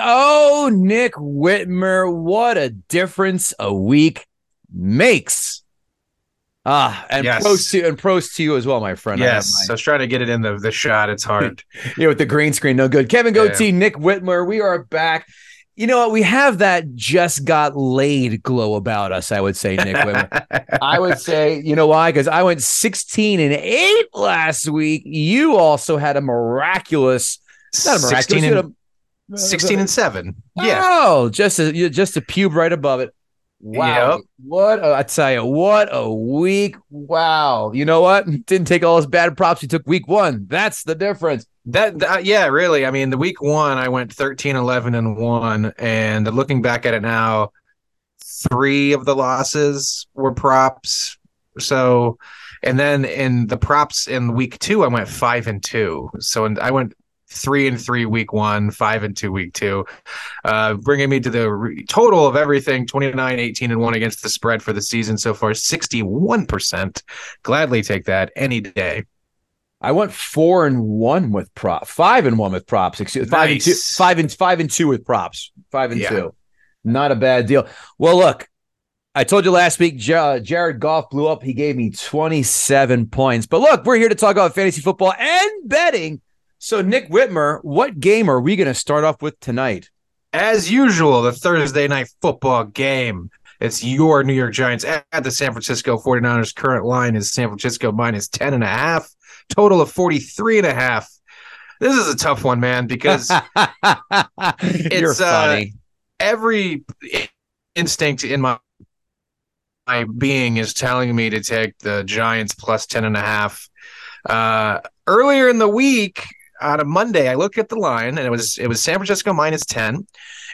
Oh, Nick Whitmer, what a difference a week makes. Ah, and Yes. pros to and pros to you as well, my friend. I have Yes, I was trying to get it in the, the shot. It's hard. yeah, with the green screen, no good. Kevin Yeah. Gootee, Nick Whitmer, we are back. You know what? We have that just got laid glow about us. I would say, Nick Whitmer. I would say, you know why? Because I went 16 and 8 last week. You also had a miraculous, not a miraculous, 16 and, a- 16 and 7. Yeah. Oh, just a just a pube right above it. Wow. Yep. What a, I tell you, what a week. Wow. You know what? Didn't take all his bad props. He took week one. That's the difference. That, that yeah, really. I mean, the week 1 I went 13 11 and 1 and looking back at it now, 3 of the losses were props. So and then in the props in week 2 I went 5 and 2. So in, I went 3 and 3 week 1, 5 and 2 week 2. Uh bringing me to the re- total of everything 29 18 and 1 against the spread for the season so far 61%. Gladly take that any day. I went four and one with prop, five and one with props. Excuse five and two, five and five and two with props. Five and Yeah. two. Not a bad deal. Well, look, I told you last week, Jared Goff blew up. He gave me 27 points. But look, we're here to talk about fantasy football and betting. So, Nick Whitmer, what game are we going to start off with tonight? As usual, the Thursday night football game. It's your New York Giants at the San Francisco 49ers. Current line is San Francisco minus 10 and a half. Total of 43 and a half. This is a tough one, man, because It's, uh, funny. every instinct in my my being is telling me to take the Giants plus 10 and a half. Uh, earlier in the week on a Monday, I looked at the line and it was it was San Francisco minus 10.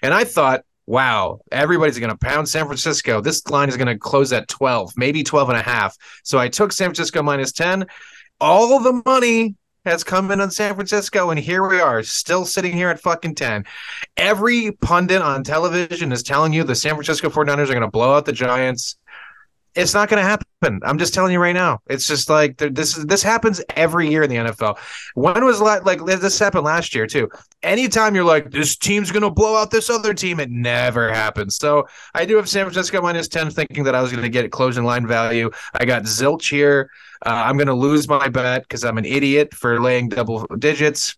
And I thought, wow, everybody's going to pound San Francisco. This line is going to close at 12, maybe 12 and a half. So I took San Francisco minus 10. All the money has come in on San Francisco, and here we are, still sitting here at fucking 10 every pundit on television is telling you the San Francisco 49ers are going to blow out the Giants. It's not going to happen. I'm just telling you right now. It's just like th- this. This happens every year in the NFL. When was la- like this happened last year too? Anytime you're like this team's to blow out this other team, it never happens. So I do have San Francisco minus ten, thinking that I was going to get closing line value. I got zilch here. Uh, I'm going to lose my bet because I'm an idiot for laying double digits.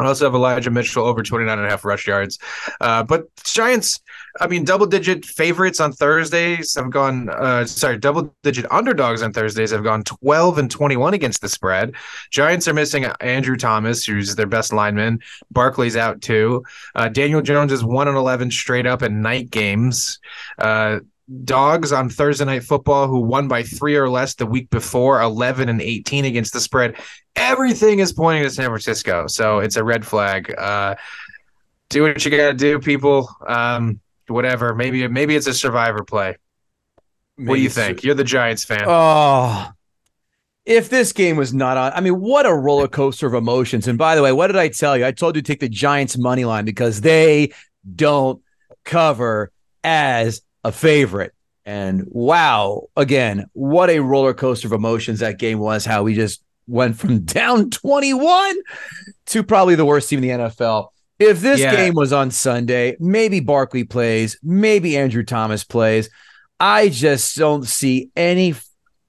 I also have Elijah Mitchell over 29 and a half rush yards. Uh, but Giants, I mean, double digit favorites on Thursdays have gone, uh, sorry, double digit underdogs on Thursdays have gone 12 and 21 against the spread. Giants are missing Andrew Thomas, who's their best lineman. Barkley's out too. Uh, Daniel Jones is 1 and 11 straight up in night games. Uh, Dogs on Thursday Night Football, who won by three or less the week before, 11 and 18 against the spread. Everything is pointing to San Francisco. So it's a red flag. Uh, do what you got to do, people. Um, whatever. Maybe maybe it's a survivor play. what do you think? You're the Giants fan. Oh, if this game was not on, I mean, what a roller coaster of emotions. And by the way, what did I tell you? I told you to take the Giants money line because they don't cover as a favorite. And wow, again, what a roller coaster of emotions that game was. How we just went from down 21 to probably the worst team in the NFL. If this Yeah. game was on Sunday, maybe Barkley plays, maybe Andrew Thomas plays. I just don't see any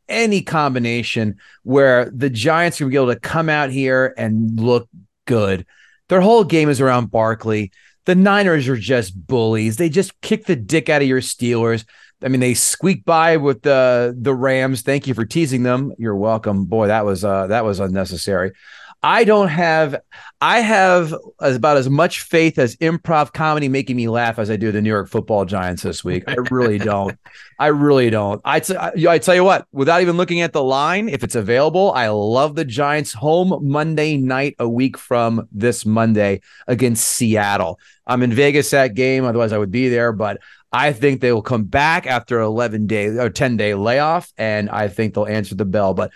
any combination where the Giants gonna be able to come out here and look good. Their whole game is around Barkley. The Niners are just bullies. They just kick the dick out of your Steelers. I mean, they squeak by with the the Rams. Thank you for teasing them. You're welcome. Boy, that was uh that was unnecessary. I don't have I have as, about as much faith as improv comedy making me laugh as I do the New York Football Giants this week. I really don't. I really don't. I, t- I I tell you what, without even looking at the line, if it's available, I love the Giants home Monday night a week from this Monday against Seattle. I'm in Vegas that game, otherwise I would be there, but I think they will come back after 11 day or 10 day layoff, and I think they'll answer the bell. But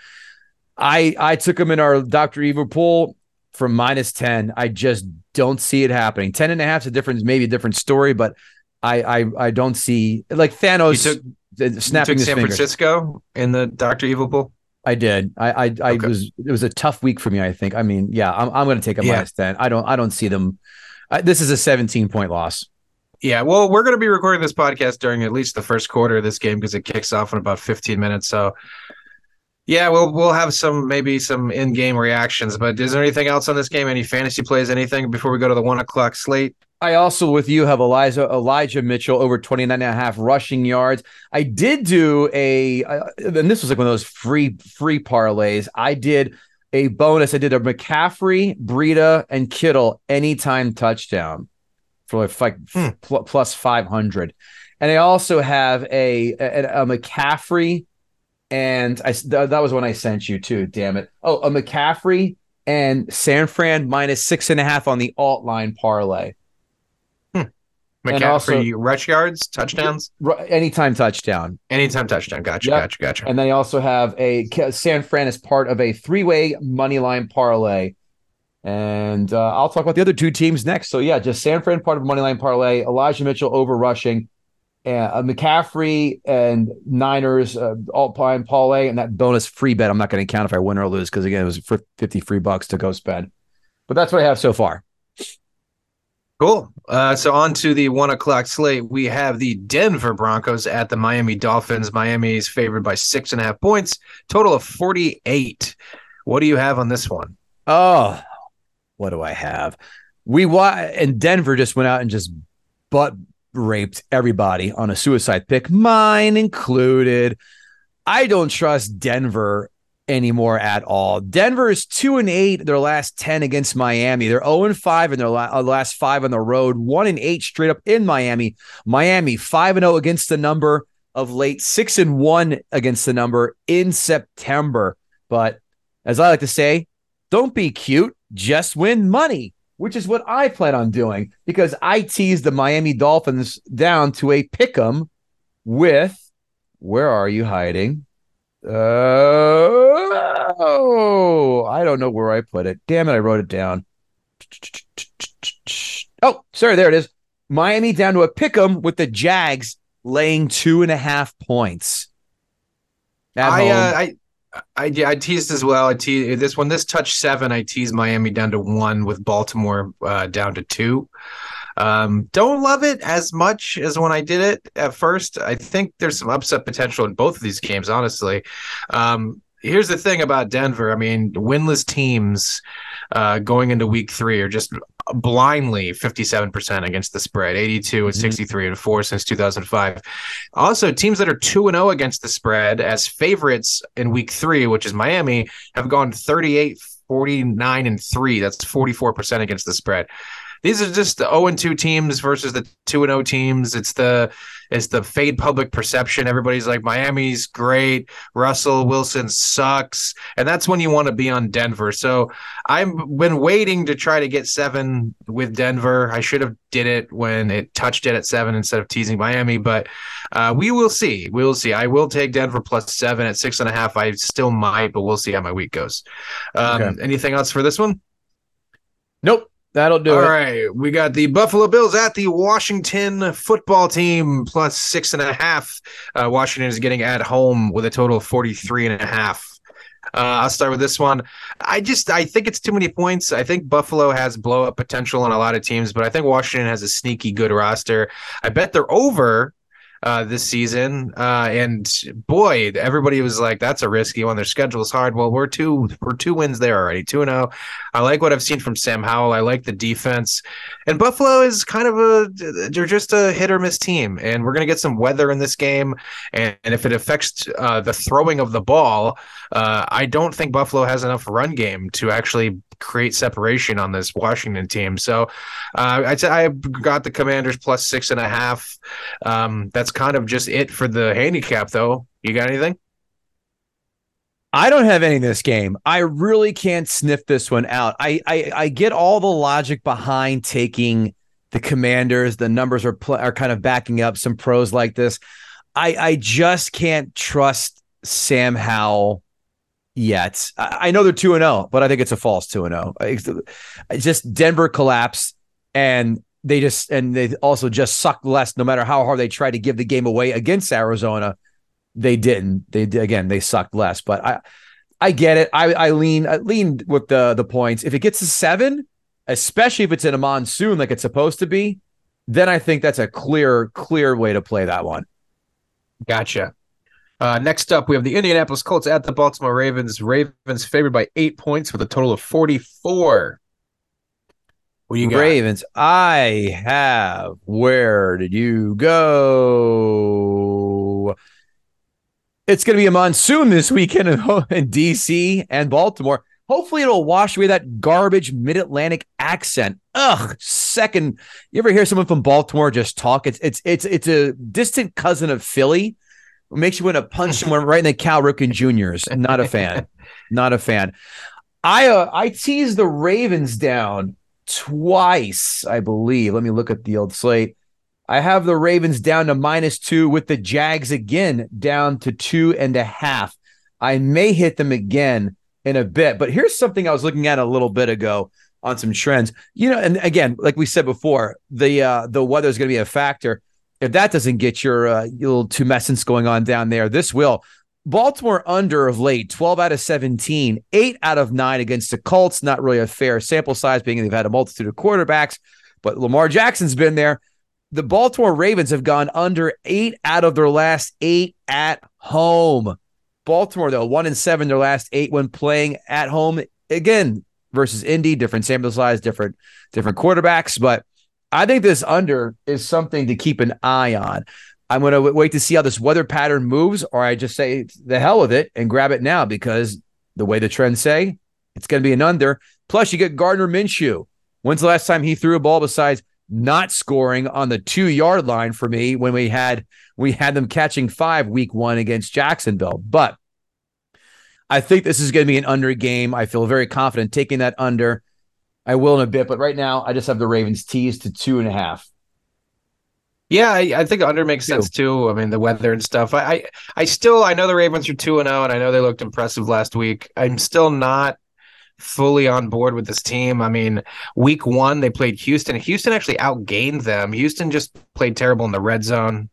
I I took them in our Dr. Evil pool for minus 10. I just don't see it happening. 10 and a half is a different, maybe a different story, but I I, I don't see like Thanos You took- snapping you took San fingers. Francisco in the Doctor Evil Bowl. I did. I I, I Okay. was it was a tough week for me. I think. I mean, yeah, I'm I'm going to take a Yeah. minus ten. I don't I don't see them. Uh, this is a 17 point loss. Yeah, well, we're going to be recording this podcast during at least the first quarter of this game because it kicks off in about 15 minutes. So, yeah, we'll we'll have some maybe some in game reactions. But is there anything else on this game? Any fantasy plays? Anything before we go to the one o'clock slate? I also with you have Elijah Elijah Mitchell over 29 and a half rushing yards. I did do a uh, and this was like one of those free free parlays. I did a bonus. I did a McCaffrey, Breida, and Kittle anytime touchdown for like hmm. pl- plus 500. And I also have a, a, a McCaffrey and I th- that was when I sent you too. Damn it! Oh, a McCaffrey and San Fran minus six and a half on the alt line parlay. McCaffrey also, rush yards, touchdowns, anytime touchdown, anytime touchdown. Gotcha, yep. gotcha, gotcha. And they also have a San Fran is part of a three-way money line parlay. And uh, I'll talk about the other two teams next. So yeah, just San Fran part of money line parlay. Elijah Mitchell over rushing, uh, McCaffrey and Niners uh, alt line parlay, and that bonus free bet. I'm not going to count if I win or lose because again, it was for 50 free bucks to go spend. But that's what I have so far. Cool. Uh, so on to the one o'clock slate. We have the Denver Broncos at the Miami Dolphins. Miami is favored by six and a half points, total of 48. What do you have on this one? Oh, what do I have? We wa- and Denver just went out and just butt raped everybody on a suicide pick, mine included. I don't trust Denver anymore at all. Denver is two and eight their last ten against Miami. They're zero and five in their la- uh, last five on the road. One and eight straight up in Miami. Miami five and zero against the number of late. Six and one against the number in September. But as I like to say, don't be cute. Just win money. Which is what I plan on doing because I teased the Miami Dolphins down to a pick 'em with where are you hiding? oh, I don't know where I put it. Damn it, I wrote it down. Oh, sorry, there it is. Miami down to a pick 'em with the Jags laying two and a half points. I, uh, I I I teased as well. I teased this one. This touch seven. I teased Miami down to one with Baltimore uh, down to two. Um, don't love it as much as when I did it at first. I think there's some upset potential in both of these games, honestly. Um, here's the thing about Denver. I mean, winless teams uh, going into week three are just blindly 57% against the spread, 82 and mm-hmm. 63 and 4 since 2005. Also, teams that are 2 and 0 against the spread as favorites in week 3, which is Miami, have gone 38 49 and 3. That's 44% against the spread these are just the 0 and 2 teams versus the 2 and 0 teams. It's the it's the fade public perception. Everybody's like Miami's great, Russell Wilson sucks, and that's when you want to be on Denver. So I've been waiting to try to get seven with Denver. I should have did it when it touched it at seven instead of teasing Miami, but uh, we will see. We will see. I will take Denver plus seven at six and a half. I still might, but we'll see how my week goes. Um, okay. Anything else for this one? Nope. That'll do All it. All right. We got the Buffalo Bills at the Washington football team plus six and a half. Uh, Washington is getting at home with a total of 43 and a half. Uh, I'll start with this one. I just I think it's too many points. I think Buffalo has blow up potential on a lot of teams, but I think Washington has a sneaky good roster. I bet they're over uh, this season. Uh, and boy, everybody was like, "That's a risky one." Their schedule is hard. Well, we're two we're two wins there already, two and zero. Oh. I like what I've seen from Sam Howell. I like the defense, and Buffalo is kind of a they're just a hit or miss team, and we're gonna get some weather in this game, and, and if it affects uh, the throwing of the ball, uh, I don't think Buffalo has enough run game to actually create separation on this Washington team. So uh, I got the Commanders plus six and a half. Um, that's kind of just it for the handicap, though. You got anything? I don't have any in this game. I really can't sniff this one out. I I, I get all the logic behind taking the Commanders. The numbers are pl- are kind of backing up some pros like this. I I just can't trust Sam Howell yet. I, I know they're 2 and 0, but I think it's a false 2 and 0. Just Denver collapsed and they just and they also just sucked less no matter how hard they tried to give the game away against Arizona. They didn't. They again, they sucked less, but I I get it. I I lean I lean with the the points. If it gets to 7, especially if it's in a monsoon like it's supposed to be, then I think that's a clear, clear way to play that one. Gotcha. Uh, next up, we have the Indianapolis Colts at the Baltimore Ravens. Ravens favored by eight points with a total of 44. What you got? Ravens. I have. Where did you go? It's going to be a monsoon this weekend in, in DC and Baltimore. Hopefully, it'll wash away that garbage mid Atlantic accent. Ugh, second. You ever hear someone from Baltimore just talk? It's it's it's it's a distant cousin of Philly. It makes you want to punch someone right in the Cal Ripken Juniors. Not a fan. Not a fan. I uh, I teased the Ravens down twice, I believe. Let me look at the old slate. I have the Ravens down to minus two with the Jags again down to two and a half. I may hit them again in a bit. But here's something I was looking at a little bit ago on some trends. You know, and again, like we said before, the uh, the weather is going to be a factor. If that doesn't get your, uh, your little tumescence going on down there, this will. Baltimore under of late, 12 out of 17, eight out of nine against the Colts. Not really a fair sample size, being they've had a multitude of quarterbacks, but Lamar Jackson's been there. The Baltimore Ravens have gone under eight out of their last eight at home. Baltimore, though, one and seven their last eight when playing at home again versus Indy, different sample size, different different quarterbacks. But I think this under is something to keep an eye on. I'm going to wait to see how this weather pattern moves, or I just say the hell with it and grab it now because the way the trends say it's going to be an under. Plus, you get Gardner Minshew. When's the last time he threw a ball besides not scoring on the two yard line for me when we had we had them catching five week one against Jacksonville. But I think this is going to be an under game. I feel very confident taking that under. I will in a bit, but right now I just have the Ravens teased to two and a half. Yeah, I, I think under makes sense too. I mean, the weather and stuff. I, I, I still I know the Ravens are two and zero, oh, and I know they looked impressive last week. I'm still not fully on board with this team. I mean, week one they played Houston. Houston actually outgained them. Houston just played terrible in the red zone.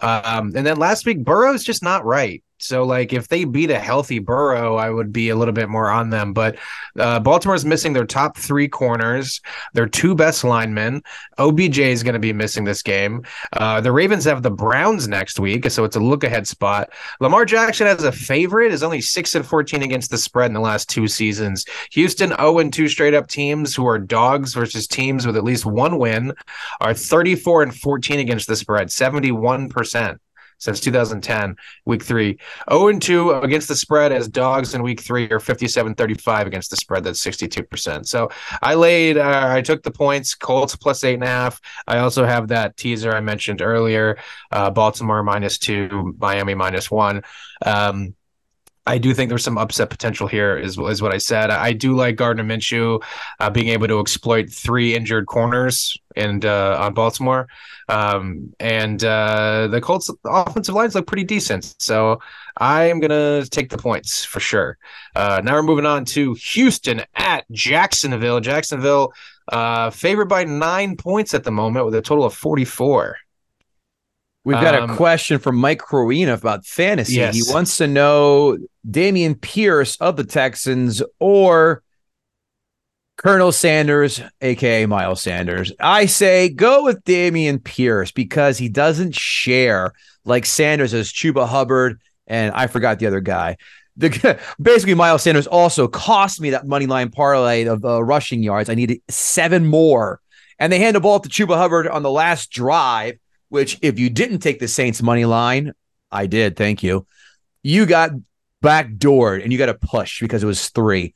Um, and then last week, Burrow's just not right. So, like, if they beat a healthy Burrow, I would be a little bit more on them. But uh, Baltimore's missing their top three corners, their two best linemen. OBJ is going to be missing this game. Uh, the Ravens have the Browns next week, so it's a look ahead spot. Lamar Jackson as a favorite is only six and fourteen against the spread in the last two seasons. Houston zero oh and two straight up teams who are dogs versus teams with at least one win are thirty four and fourteen against the spread, seventy one percent since 2010, week three. 0 and 2 against the spread as dogs in week three are 57 35 against the spread. That's 62%. So I laid, uh, I took the points, Colts plus eight and a half. I also have that teaser I mentioned earlier uh, Baltimore minus two, Miami minus one. Um, I do think there's some upset potential here, is, is what I said. I do like Gardner Minshew uh, being able to exploit three injured corners and uh, on Baltimore, um, and uh, the Colts' offensive lines look pretty decent. So I am gonna take the points for sure. Uh, now we're moving on to Houston at Jacksonville. Jacksonville uh, favored by nine points at the moment with a total of 44. We've got um, a question from Mike Crowena about fantasy. Yes. He wants to know Dameon Pierce of the Texans or Colonel Sanders, aka Miles Sanders. I say go with Dameon Pierce because he doesn't share like Sanders as Chuba Hubbard and I forgot the other guy. The, basically, Miles Sanders also cost me that money line parlay of uh, rushing yards. I needed seven more, and they hand the ball to Chuba Hubbard on the last drive which if you didn't take the Saints money line, I did, thank you. You got backdoored and you got a push because it was three.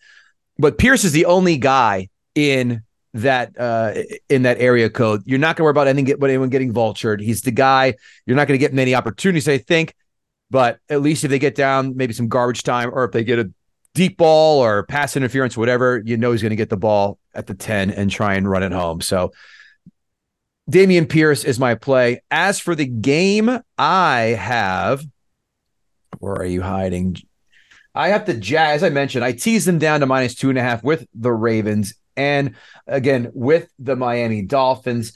But Pierce is the only guy in that uh in that area code. You're not gonna worry about anything about anyone getting vultured. He's the guy. You're not gonna get many opportunities, I think. But at least if they get down maybe some garbage time or if they get a deep ball or pass interference, whatever, you know he's gonna get the ball at the 10 and try and run it home. So Dameon Pierce is my play. As for the game, I have. Where are you hiding? I have the Jags. As I mentioned, I teased them down to minus two and a half with the Ravens, and again with the Miami Dolphins.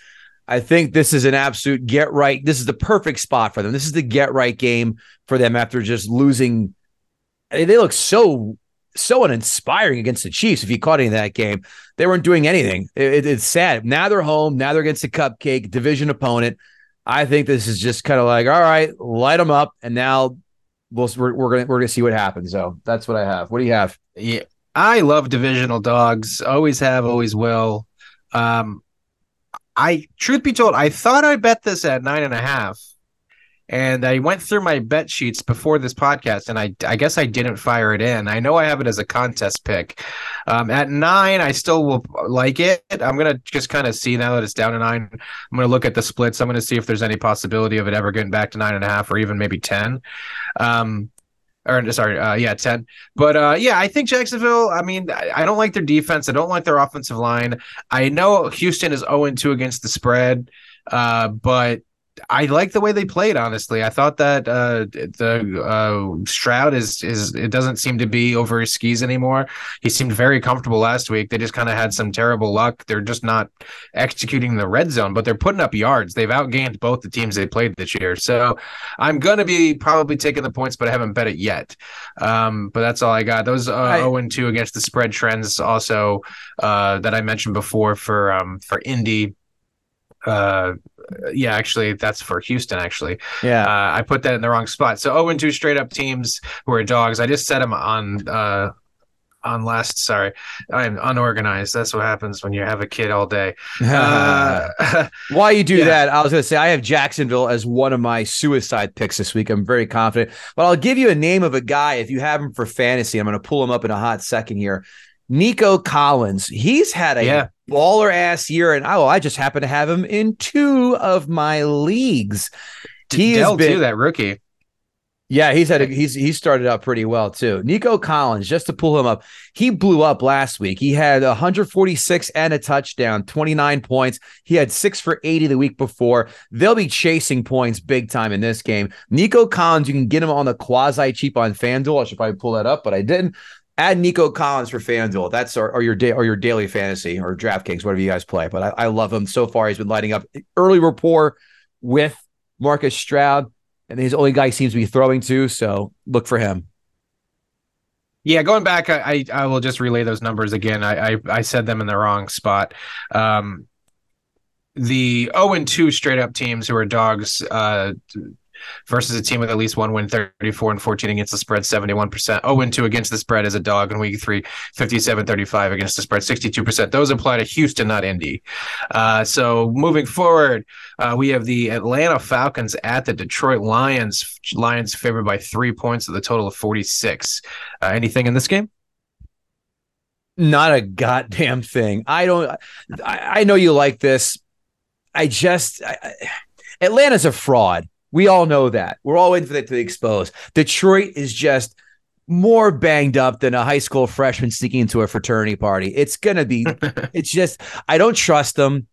I think this is an absolute get right. This is the perfect spot for them. This is the get right game for them after just losing. They look so so uninspiring against the Chiefs. If you caught any of that game, they weren't doing anything. It, it, it's sad. Now they're home. Now they're against a cupcake division opponent. I think this is just kind of like, all right, light them up, and now we'll we're, we're gonna we're gonna see what happens. So that's what I have. What do you have? Yeah, I love divisional dogs. Always have, always will. Um, I truth be told, I thought I bet this at nine and a half and I went through my bet sheets before this podcast, and I I guess I didn't fire it in. I know I have it as a contest pick. Um, at nine, I still will like it. I'm gonna just kind of see now that it's down to nine. I'm gonna look at the splits. I'm gonna see if there's any possibility of it ever getting back to nine and a half or even maybe ten. Um, or sorry, uh, yeah, ten. But uh, yeah, I think Jacksonville. I mean, I, I, don't like their defense. I don't like their offensive line. I know Houston is zero oh two against the spread, uh, but I like the way they played. Honestly, I thought that uh, the uh, Stroud is is it doesn't seem to be over his skis anymore. He seemed very comfortable last week. They just kind of had some terrible luck. They're just not executing the red zone, but they're putting up yards. They've outgained both the teams they played this year. So I'm gonna be probably taking the points, but I haven't bet it yet. Um, but that's all I got. Those uh, 0 and 2 against the spread trends also uh, that I mentioned before for um, for Indy uh yeah actually that's for houston actually. Yeah. Uh, i put that in the wrong spot. So 0 and 2 straight up teams who are dogs. I just set them on uh on last sorry i'm unorganized. That's what happens when you have a kid all day. Uh, why you do yeah. that i was going to say i have jacksonville as one of my suicide picks this week. I'm very confident. But i'll give you a name of a guy if you have him for fantasy i'm going to pull him up in a hot second here Nico Collins, he's had a yeah. baller ass year, and oh, I just happen to have him in two of my leagues. He has been that rookie. Yeah, he's had a, he's he started out pretty well too. Nico Collins, just to pull him up, he blew up last week. He had 146 and a touchdown, 29 points. He had six for 80 the week before. They'll be chasing points big time in this game. Nico Collins, you can get him on the quasi cheap on FanDuel. I should probably pull that up, but I didn't add Nico Collins for FanDuel. That's or your day or your daily fantasy or DraftKings, whatever you guys play. But I, I love him so far. He's been lighting up early rapport with Marcus Stroud, and he's the only guy he seems to be throwing to. So look for him. Yeah, going back, I, I, I will just relay those numbers again. I, I I said them in the wrong spot. Um, the 0 and 2 straight up teams who are dogs uh, versus a team with at least one win, 34 and 14 against the spread, 71%. 0 and 2 against the spread as a dog in week three, 57 35 against the spread, 62%. Those apply to Houston, not Indy. Uh, so moving forward, uh, we have the Atlanta Falcons at the Detroit Lions. Lions favored by three points at the total of 46. Uh, anything in this game? Not a goddamn thing. I don't. I, I know you like this. I just I, Atlanta's a fraud. We all know that. We're all waiting for that to be exposed. Detroit is just more banged up than a high school freshman sneaking into a fraternity party. It's gonna be. it's just I don't trust them.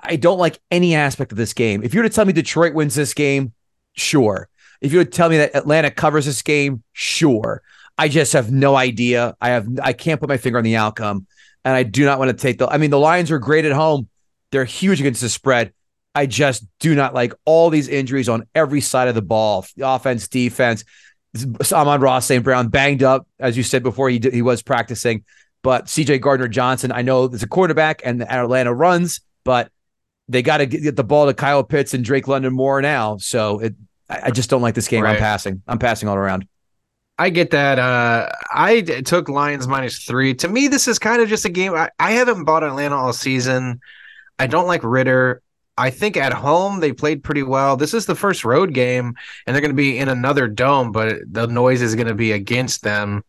I don't like any aspect of this game. If you were to tell me Detroit wins this game, sure. If you would tell me that Atlanta covers this game, sure. I just have no idea. I have I can't put my finger on the outcome, and I do not want to take the. I mean, the Lions are great at home. They're huge against the spread. I just do not like all these injuries on every side of the ball, the offense, defense. Amon-Ra, St. Brown banged up, as you said before, he he was practicing. But CJ Gardner Johnson, I know there's a quarterback and Atlanta runs, but they got to get the ball to Kyle Pitts and Drake London more now. So it, I just don't like this game. Right. I'm passing. I'm passing all around. I get that. Uh, I took Lions minus three. To me, this is kind of just a game. I, I haven't bought Atlanta all season. I don't like Ridder. I think at home they played pretty well. This is the first road game, and they're going to be in another dome, but the noise is going to be against them.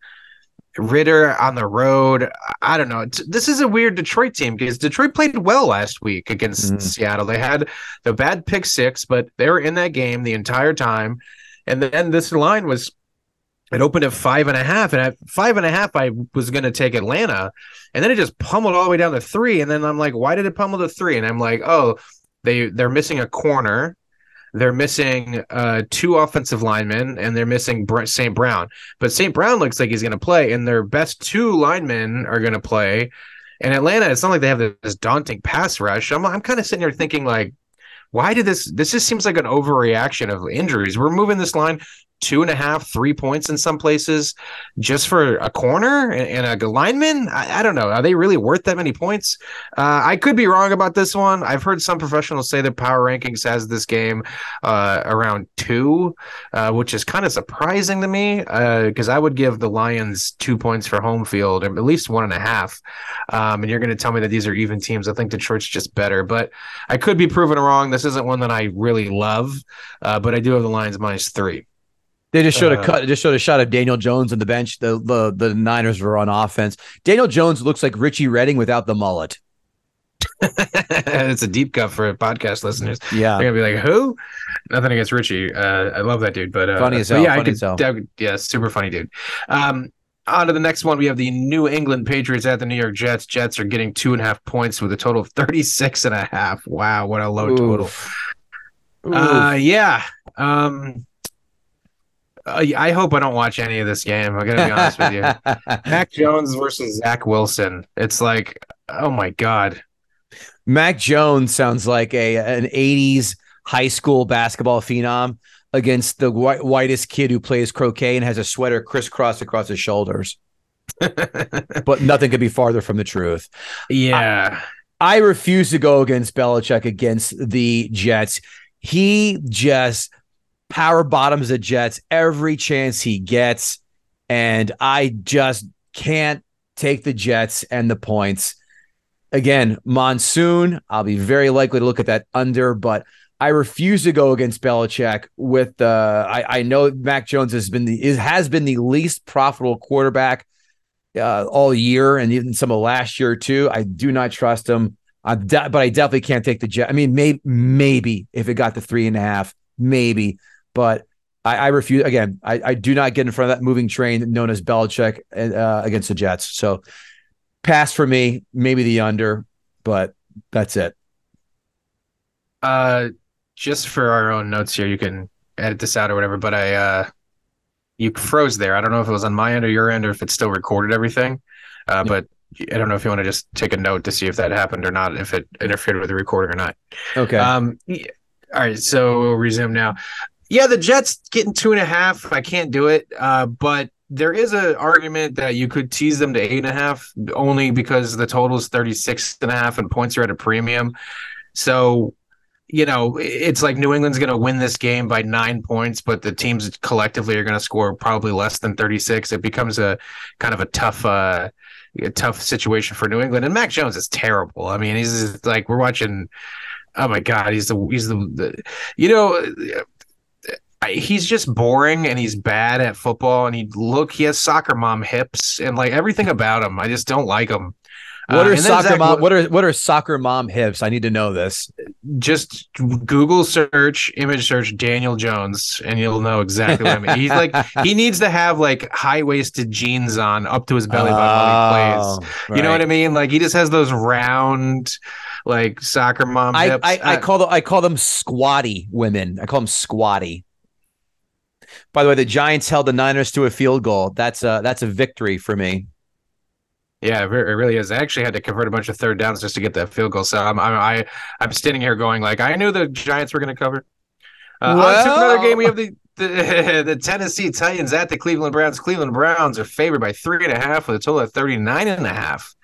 Ridder on the road. I don't know. This is a weird Detroit team because Detroit played well last week against mm. Seattle. They had the bad pick six, but they were in that game the entire time. And then this line was it opened at five and a half, and at five and a half, I was going to take Atlanta, and then it just pummeled all the way down to three. And then I'm like, why did it pummel to three? And I'm like, oh, they they're missing a corner. They're missing uh, two offensive linemen, and they're missing St. Brown. But St. Brown looks like he's going to play, and their best two linemen are going to play. And Atlanta, it's not like they have this daunting pass rush. I'm, I'm kind of sitting here thinking like, why did this? This just seems like an overreaction of injuries. We're moving this line two and a half, three points in some places just for a corner and, a lineman. I, I, don't know. Are they really worth that many points? Uh, I could be wrong about this one. I've heard some professionals say that Power Rankings has this game uh, around two, uh, which is kind of surprising to me because uh, I would give the Lions two points for home field, or at least one and a half. Um, and you're going to tell me that these are even teams. I think Detroit's just better, but I could be proven wrong. This isn't one that I really love, uh, but I do have the Lions minus three. They just showed a uh, cut. Just showed a shot of Daniel Jones on the bench. The, the the Niners were on offense. Daniel Jones looks like Richie Redding without the mullet. it's a deep cut for podcast listeners. Yeah, they're gonna be like, "Who?" Nothing against Richie. Uh, I love that dude, but uh, funny as hell. Yeah, funny I could, hell. yeah, super funny dude. Um, on to the next one. We have the New England Patriots at the New York Jets. Jets are getting two and a half points with a total of 36 and a half. Wow, what a low Oof. total. Oof. Uh, yeah. Um, Uh, I hope I don't watch any of this game. I'm gonna be honest with you. Mac Jones versus Zach Wilson. It's like, oh my god. Mac Jones sounds like a an '80s high school basketball phenom against the white, whitest kid who plays croquet and has a sweater crisscrossed across his shoulders. but nothing could be farther from the truth. Yeah. I, I refuse to go against Belichick against the Jets. He just power bottoms the Jets every chance he gets. And I just can't take the Jets and the points. Again, monsoon, I'll be very likely to look at that under, but I refuse to go against Belichick with the I, I know Mac Jones has been the is, has been the least profitable quarterback uh, all year and even some of last year too. I do not trust him. I de- but I definitely can't take the jet. I mean, maybe maybe if it got to three and a half, maybe but I, I refuse again. I, I, do not get in front of that moving train known as Belichick uh, against the Jets. So pass for me, maybe the under, but that's it. Uh, just for our own notes here, you can edit this out or whatever. But I, uh, you froze there. I don't know if it was on my end or your end, or if it still recorded everything. Uh, yeah. but I don't know if you want to just take a note to see if that happened or not, if it interfered with the recording or not. Okay. Um. All right. So we'll resume now. Yeah, the Jets getting two and a half. I can't do it. Uh, but there is an argument that you could tease them to eight and a half only because the total is 36 and a half and points are at a premium. So, you know, it's like New England's going to win this game by nine points, but the teams collectively are going to score probably less than 36. It becomes a kind of a tough, uh, a tough situation for New England. And Mac Jones is terrible. I mean, he's like, we're watching. Oh my God, he's the he's the, the you know he's just boring and he's bad at football and he look he has soccer mom hips and like everything about him I just don't like him. What uh, are soccer Zach, mom? What are what are soccer mom hips? I need to know this. Just Google search, image search Daniel Jones, and you'll know exactly what I mean. He's like he needs to have like high waisted jeans on up to his belly button while he plays. Right. You know what I mean? Like he just has those round, like soccer mom I, hips. I, I, I uh, call them I call them squatty women. I call them squatty. By the way, the Giants held the Niners to a field goal. That's a that's a victory for me. Yeah, it really is. I actually had to convert a bunch of third downs just to get that field goal. So I'm I'm I, I'm standing here going like I knew the Giants were going to cover. Uh, well... On to another game. We have the, the the Tennessee Titans at the Cleveland Browns. Cleveland Browns are favored by three and a half with a total of 39 and a half.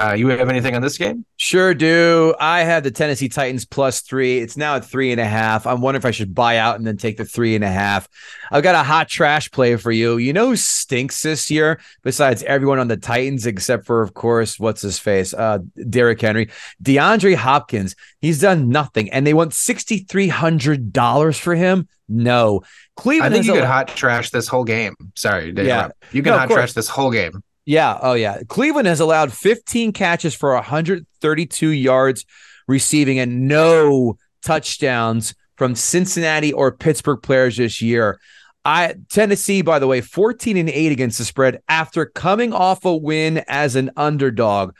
Uh, you have anything on this game? Sure do. I have the Tennessee Titans plus three. It's now at three and a half. I'm wondering if I should buy out and then take the three and a half. I've got a hot trash play for you. You know who stinks this year besides everyone on the Titans, except for, of course, what's his face? Uh, Derrick Henry. DeAndre Hopkins. He's done nothing. And they want $6,300 for him. No. Cleveland. I think you could hot trash this whole game. Sorry. Yeah. You can no, hot trash this whole game. Yeah. Oh, yeah. Cleveland has allowed 15 catches for 132 yards receiving and no touchdowns from Cincinnati or Pittsburgh players this year. I Tennessee, by the way, 14 and 8 against the spread after coming off a win as an underdog.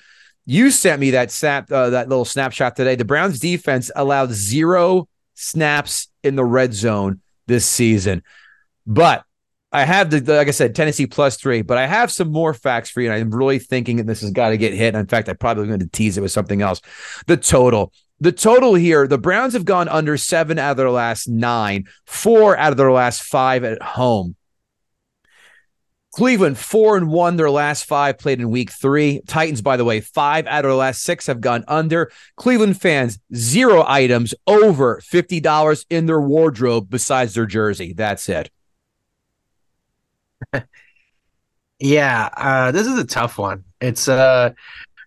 You sent me that snap, uh, that little snapshot today. The Browns defense allowed zero snaps in the red zone this season. But I have the, like I said, Tennessee plus three, but I have some more facts for you. And I'm really thinking that this has got to get hit. In fact, I probably going to tease it with something else. The total The total here, the Browns have gone under seven out of their last nine, four out of their last five at home. Cleveland four and one their last five played in week three. Titans, by the way, five out of the last six have gone under. Cleveland fans zero items over fifty dollars in their wardrobe besides their jersey. That's it. Yeah, uh, this is a tough one. It's uh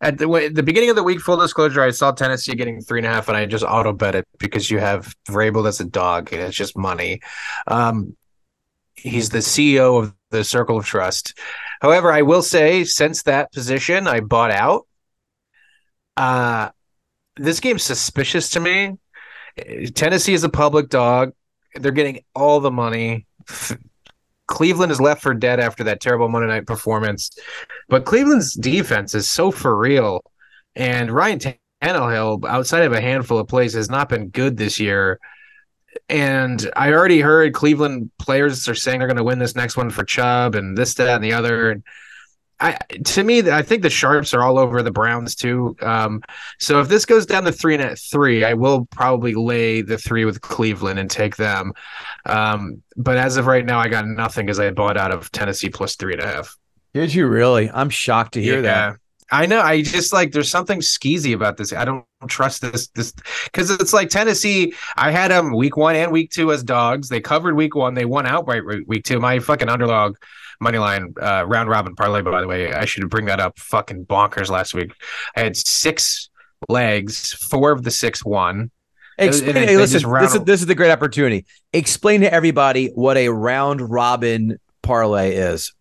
at the, the beginning of the week, full disclosure, I saw Tennessee getting three and a half, and I just auto bet it because you have Vrabel as a dog, and it's just money. Um, he's the CEO of the Circle of Trust. However, I will say, since that position, I bought out. Uh, this game's suspicious to me. Tennessee is a public dog. They're getting all the money. Cleveland is left for dead after that terrible Monday night performance. But Cleveland's defense is so for real. And Ryan Tannehill, outside of a handful of plays, has not been good this year and I already heard Cleveland players are saying they're going to win this next one for Chubb and this, that, and the other. And I, to me, I think the sharps are all over the Browns too. Um, so if this goes down to three and at three, I will probably lay the three with Cleveland and take them. Um, but as of right now, I got nothing because I bought out of Tennessee plus three and a half. Did you really? I'm shocked to hear yeah. that. I know. I just like there's something skeezy about this. I don't trust this this because it's like Tennessee. I had them week one and week two as dogs. They covered week one. They won outright week two. My fucking underdog money line uh, round robin parlay. By the way, I should bring that up. Fucking bonkers last week. I had six legs. Four of the six won. Explain, hey, listen, round- this is this is the great opportunity. Explain to everybody what a round robin parlay is.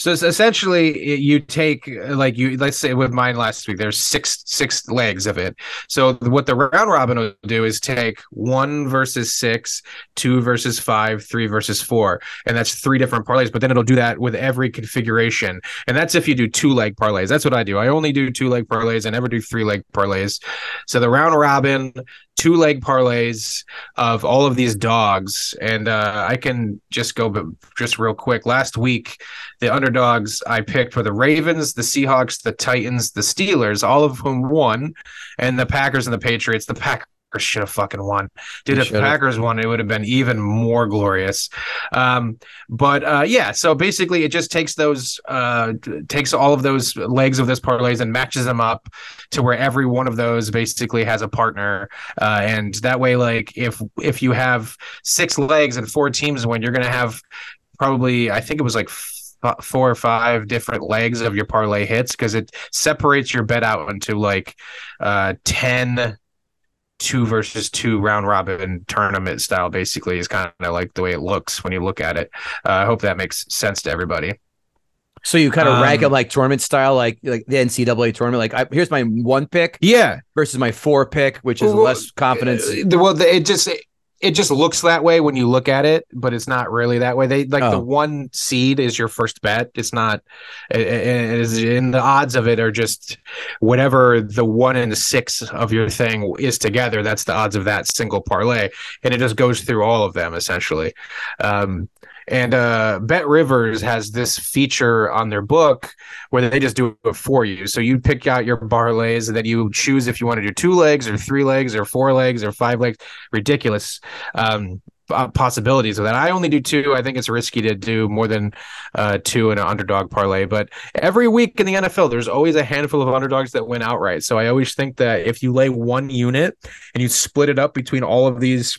So essentially, you take uh, like you let's say with mine last week. There's six six legs of it. So what the round robin will do is take one versus six, two versus five, three versus four, and that's three different parlays. But then it'll do that with every configuration, and that's if you do two leg parlays. That's what I do. I only do two leg parlays. I never do three leg parlays. So the round robin two leg parlays of all of these dogs, and uh, I can just go but just real quick. Last week, the underdogs I picked were the Ravens, the Seahawks, the Titans, the Steelers, all of whom won, and the Packers and the Patriots. The Pack should have fucking won. Dude, if the Packers won, it would have been even more glorious. Um, but uh, yeah, so basically, it just takes those, uh, takes all of those legs of this parlays and matches them up to where every one of those basically has a partner. Uh, and that way, like if if you have six legs and four teams win, you're gonna have probably, I think it was like four or five different legs of your parlay hits because it separates your bet out into like uh 10 two versus two round robin tournament style basically is kind of like the way it looks when you look at it uh, i hope that makes sense to everybody so you kind of um, rank them like tournament style, like like the NCAA tournament. Like I, here's my one pick, yeah, versus my four pick, which is well, less confidence. Uh, well, it just it just looks that way when you look at it, but it's not really that way. They like oh. the one seed is your first bet. It's not, it, it is in the odds of it are just whatever the one and the six of your thing is together. That's the odds of that single parlay, and it just goes through all of them essentially. Um, and uh, Bet Rivers has this feature on their book where they just do it for you. So you pick out your parlays and then you choose if you want to do two legs or three legs or four legs or five legs. Ridiculous. Um, possibilities of that. I only do two. I think it's risky to do more than uh, two in an underdog parlay. But every week in the NFL, there's always a handful of underdogs that win outright. So I always think that if you lay one unit and you split it up between all of these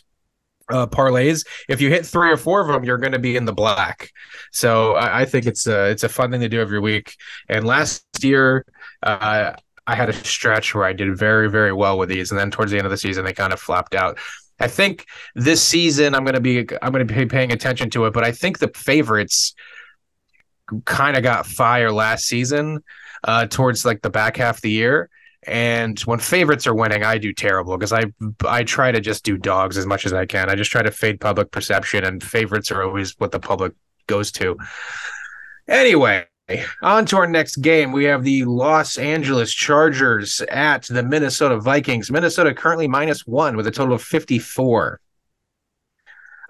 uh, parlays. If you hit three or four of them, you're going to be in the black. So I, I, think it's a it's a fun thing to do every week. And last year, uh, I had a stretch where I did very very well with these, and then towards the end of the season, they kind of flopped out. I think this season I'm going to be I'm going to be paying attention to it, but I think the favorites kind of got fire last season uh, towards like the back half of the year and when favorites are winning, I do terrible because I I try to just do dogs as much as I can. I just try to fade public perception, and favorites are always what the public goes to. Anyway, on to our next game. We have the Los Angeles Chargers at the Minnesota Vikings. Minnesota currently minus one with a total of 54.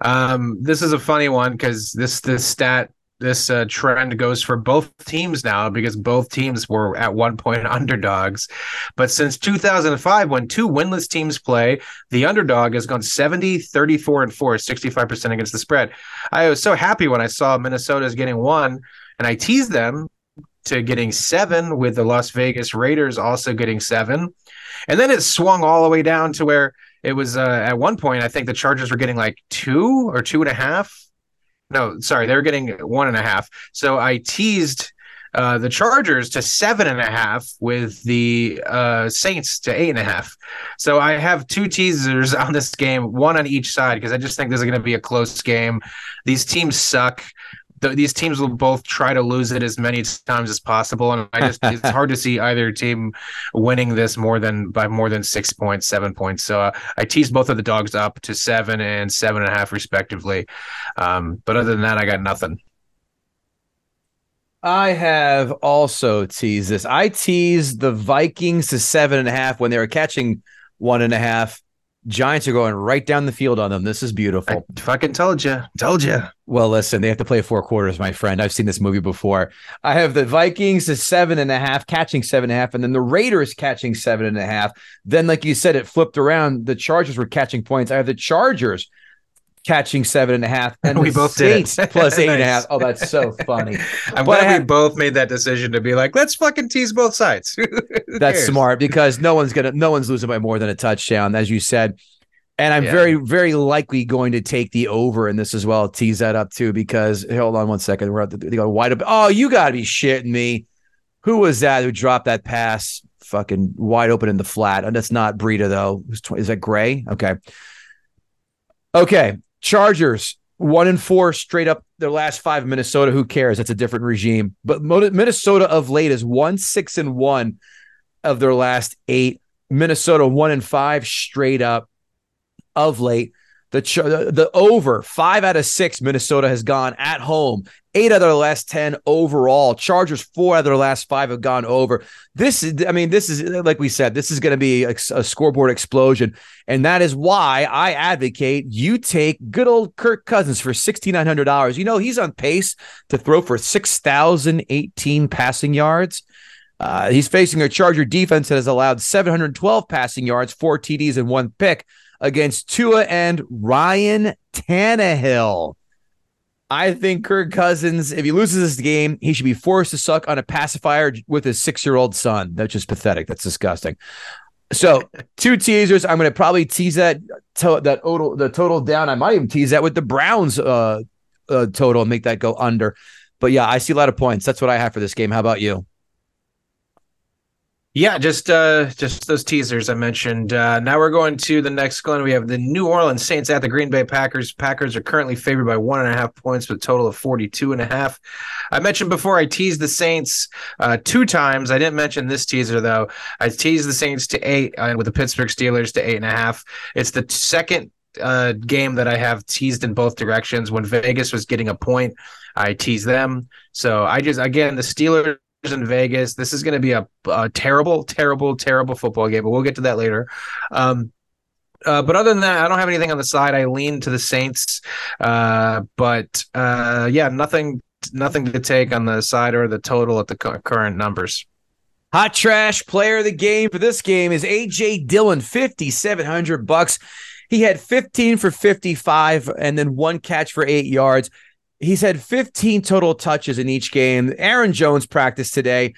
Um, this is a funny one because this this stat this uh, trend goes for both teams now because both teams were at one point underdogs. But since 2005, when two winless teams play, the underdog has gone 70, 34, and 4, 65% against the spread. I was so happy when I saw Minnesota's getting one, and I teased them to getting seven, with the Las Vegas Raiders also getting seven. And then it swung all the way down to where it was uh, at one point, I think the Chargers were getting like two or two and a half. No, sorry, they were getting one and a half. So I teased uh, the Chargers to seven and a half with the uh, Saints to eight and a half. So I have two teasers on this game, one on each side, because I just think this is going to be a close game. These teams suck th- these teams will both try to lose it as many times as possible, and I just it's hard to see either team winning this more than by more than six points, seven points. So uh, I teased both of the dogs up to seven and seven and a half respectively. Um, but other than that, I got nothing. I have also teased this. I teased the Vikings to seven and a half when they were catching one and a half. Giants are going right down the field on them. This is beautiful. I fucking told you. Told you. Well, listen, they have to play four quarters, my friend. I've seen this movie before. I have the Vikings to seven and a half, catching seven and a half, and then the Raiders catching seven and a half. Then, like you said, it flipped around. The Chargers were catching points. I have the Chargers catching seven and a half, and we both Saints did plus eight nice. and a half. Oh, that's so funny. I'm but glad have, we both made that decision to be like, let's fucking tease both sides. that's cares? smart because no one's gonna, no one's losing by more than a touchdown, as you said. And I'm yeah. very, very likely going to take the over in this as well. Tease that up too, because hold on one second. We're at the, they go wide open. Oh, you got to be shitting me. Who was that who dropped that pass fucking wide open in the flat? And that's not Breida, though. Is that Gray? Okay. Okay. Chargers, one and four straight up their last five. Minnesota, who cares? That's a different regime. But Minnesota of late is one, six, and one of their last eight. Minnesota, one and five straight up of late. The, the over five out of six Minnesota has gone at home. Eight out of their last 10 overall. Chargers, four out of their last five have gone over. This is, I mean, this is, like we said, this is going to be a, a scoreboard explosion. And that is why I advocate you take good old Kirk Cousins for $6,900. You know, he's on pace to throw for 6,018 passing yards. Uh, he's facing a Charger defense that has allowed 712 passing yards, four TDs, and one pick against Tua and Ryan Tannehill. I think Kirk Cousins, if he loses this game, he should be forced to suck on a pacifier with his six year old son. That's just pathetic. That's disgusting. So, two teasers. I'm going to probably tease that to, that total the total down. I might even tease that with the Browns uh, uh, total and make that go under. But yeah, I see a lot of points. That's what I have for this game. How about you? Yeah, just uh just those teasers I mentioned. Uh now we're going to the next one. We have the New Orleans Saints at the Green Bay Packers. Packers are currently favored by one and a half points with a total of 42 and a half. I mentioned before I teased the Saints uh two times. I didn't mention this teaser though. I teased the Saints to eight uh, with the Pittsburgh Steelers to eight and a half. It's the second uh, game that I have teased in both directions. When Vegas was getting a point, I teased them. So I just again the Steelers in Vegas. This is going to be a, a, terrible, terrible, terrible football game, but we'll get to that later. Um, uh, but other than that, I don't have anything on the side. I lean to the Saints, uh, but uh, yeah, nothing, nothing to take on the side or the total at the cu- current numbers. Hot trash player of the game for this game is AJ Dillon, fifty seven hundred bucks. He had fifteen for fifty five, and then one catch for eight yards. He's had 15 total touches in each game. Aaron Jones practiced today.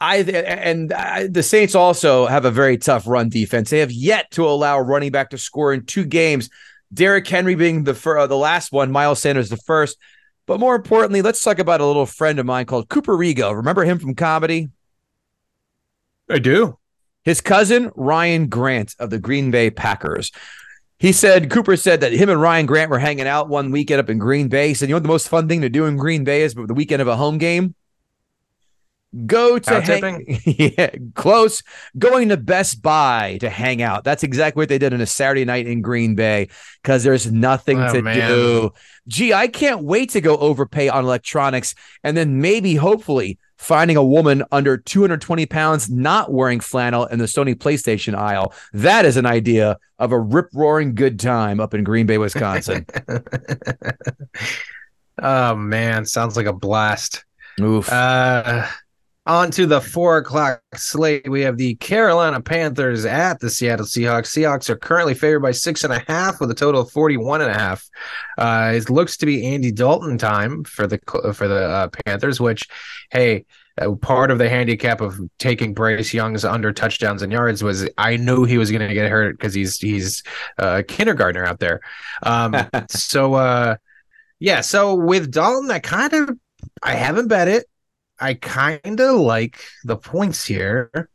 I and I, the Saints also have a very tough run defense. They have yet to allow a running back to score in two games. Derrick Henry being the fir- uh, the last one, Miles Sanders the first. But more importantly, let's talk about a little friend of mine called Cooper Rigo. Remember him from comedy? I do. His cousin Ryan Grant of the Green Bay Packers he said Cooper said that him and Ryan Grant were hanging out one weekend up in Green Bay. He said, "You know what the most fun thing to do in Green Bay is, but the weekend of a home game, go to hang, yeah, close, going to Best Buy to hang out. That's exactly what they did on a Saturday night in Green Bay because there's nothing oh, to man. do. Gee, I can't wait to go overpay on electronics and then maybe, hopefully." Finding a woman under 220 pounds not wearing flannel in the Sony PlayStation aisle. That is an idea of a rip roaring good time up in Green Bay, Wisconsin. Oh man, sounds like a blast. Oof. Uh, on to the four o'clock slate. We have the Carolina Panthers at the Seattle Seahawks. Seahawks are currently favored by six and a half with a total of 41 and a half. Uh, it looks to be Andy Dalton time for the for the uh, Panthers, which, hey, uh, part of the handicap of taking Bryce Young's under touchdowns and yards was I knew he was going to get hurt because he's he's a kindergartner out there. Um, so uh, yeah, so with Dalton, I kind of I haven't bet it. I kind of like the points here.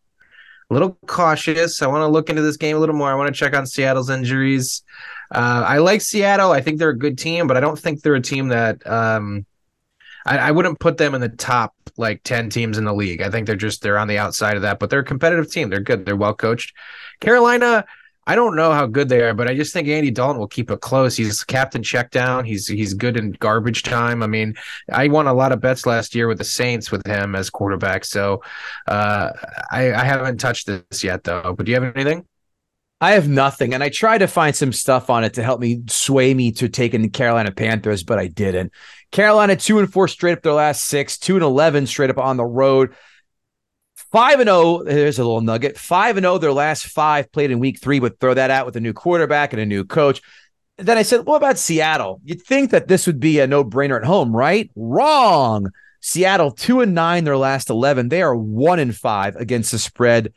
A little cautious. I want to look into this game a little more. I want to check on Seattle's injuries. Uh, I like Seattle. I think they're a good team, but I don't think they're a team that um, I, I, wouldn't put them in the top like 10 teams in the league. I think they're just they're on the outside of that, but they're a competitive team. They're good. They're well coached. Carolina, I don't know how good they are, but I just think Andy Dalton will keep it close. He's captain check down. He's he's good in garbage time. I mean, I won a lot of bets last year with the Saints with him as quarterback. So uh, I, I haven't touched this yet though. But do you have anything? I have nothing, and I tried to find some stuff on it to help me sway me to taking the Carolina Panthers, but I didn't. Carolina two and four straight up their last six, two and eleven straight up on the road. Five and zero. Oh, there's a little nugget. Five and zero. Oh, their last five played in week three. Would throw that out with a new quarterback and a new coach. Then I said, "What about Seattle? You'd think that this would be a no brainer at home, right? Wrong. Seattle two and nine. Their last eleven. They are one and five against the spread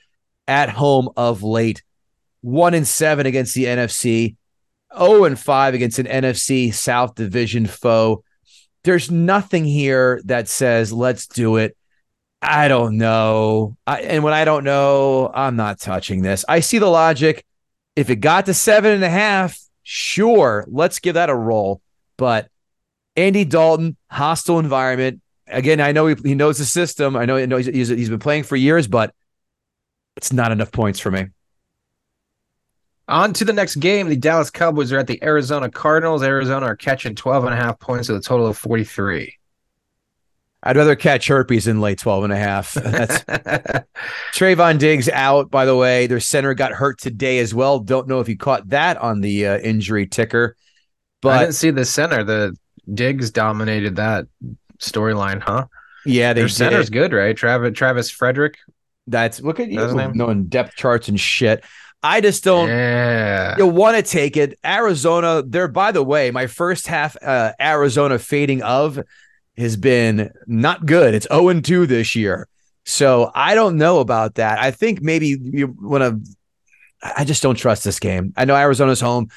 at home of late one and seven against the NFC, 0 and five against an NFC South Division foe. There's nothing here that says let's do it. I don't know. I, and when I don't know, I'm not touching this. I see the logic. If it got to seven and a half, sure, let's give that a roll. But Andy Dalton, hostile environment. Again, I know he, he knows the system. I know, I know he's, he's, he's been playing for years, but it's not enough points for me. On to the next game. The Dallas Cowboys are at the Arizona Cardinals. Arizona are catching 12 and a half points with a total of 43. I'd rather catch herpes than lay 12 and a half. That's Trevon Diggs out, by the way. Their center got hurt today as well. Don't know if you caught that on the uh, injury ticker. But I didn't see the center. The Diggs dominated that storyline, huh? Yeah, their center's good, right? Travis Travis Frederick. That's look at you knowing depth charts and shit. I just don't yeah. you want to take it. Arizona, there, by the way, my first half uh, Arizona fading of has been not good. It's 0 and 2 this year. So I don't know about that. I think maybe you want to. I just don't trust this game. I know Arizona's home.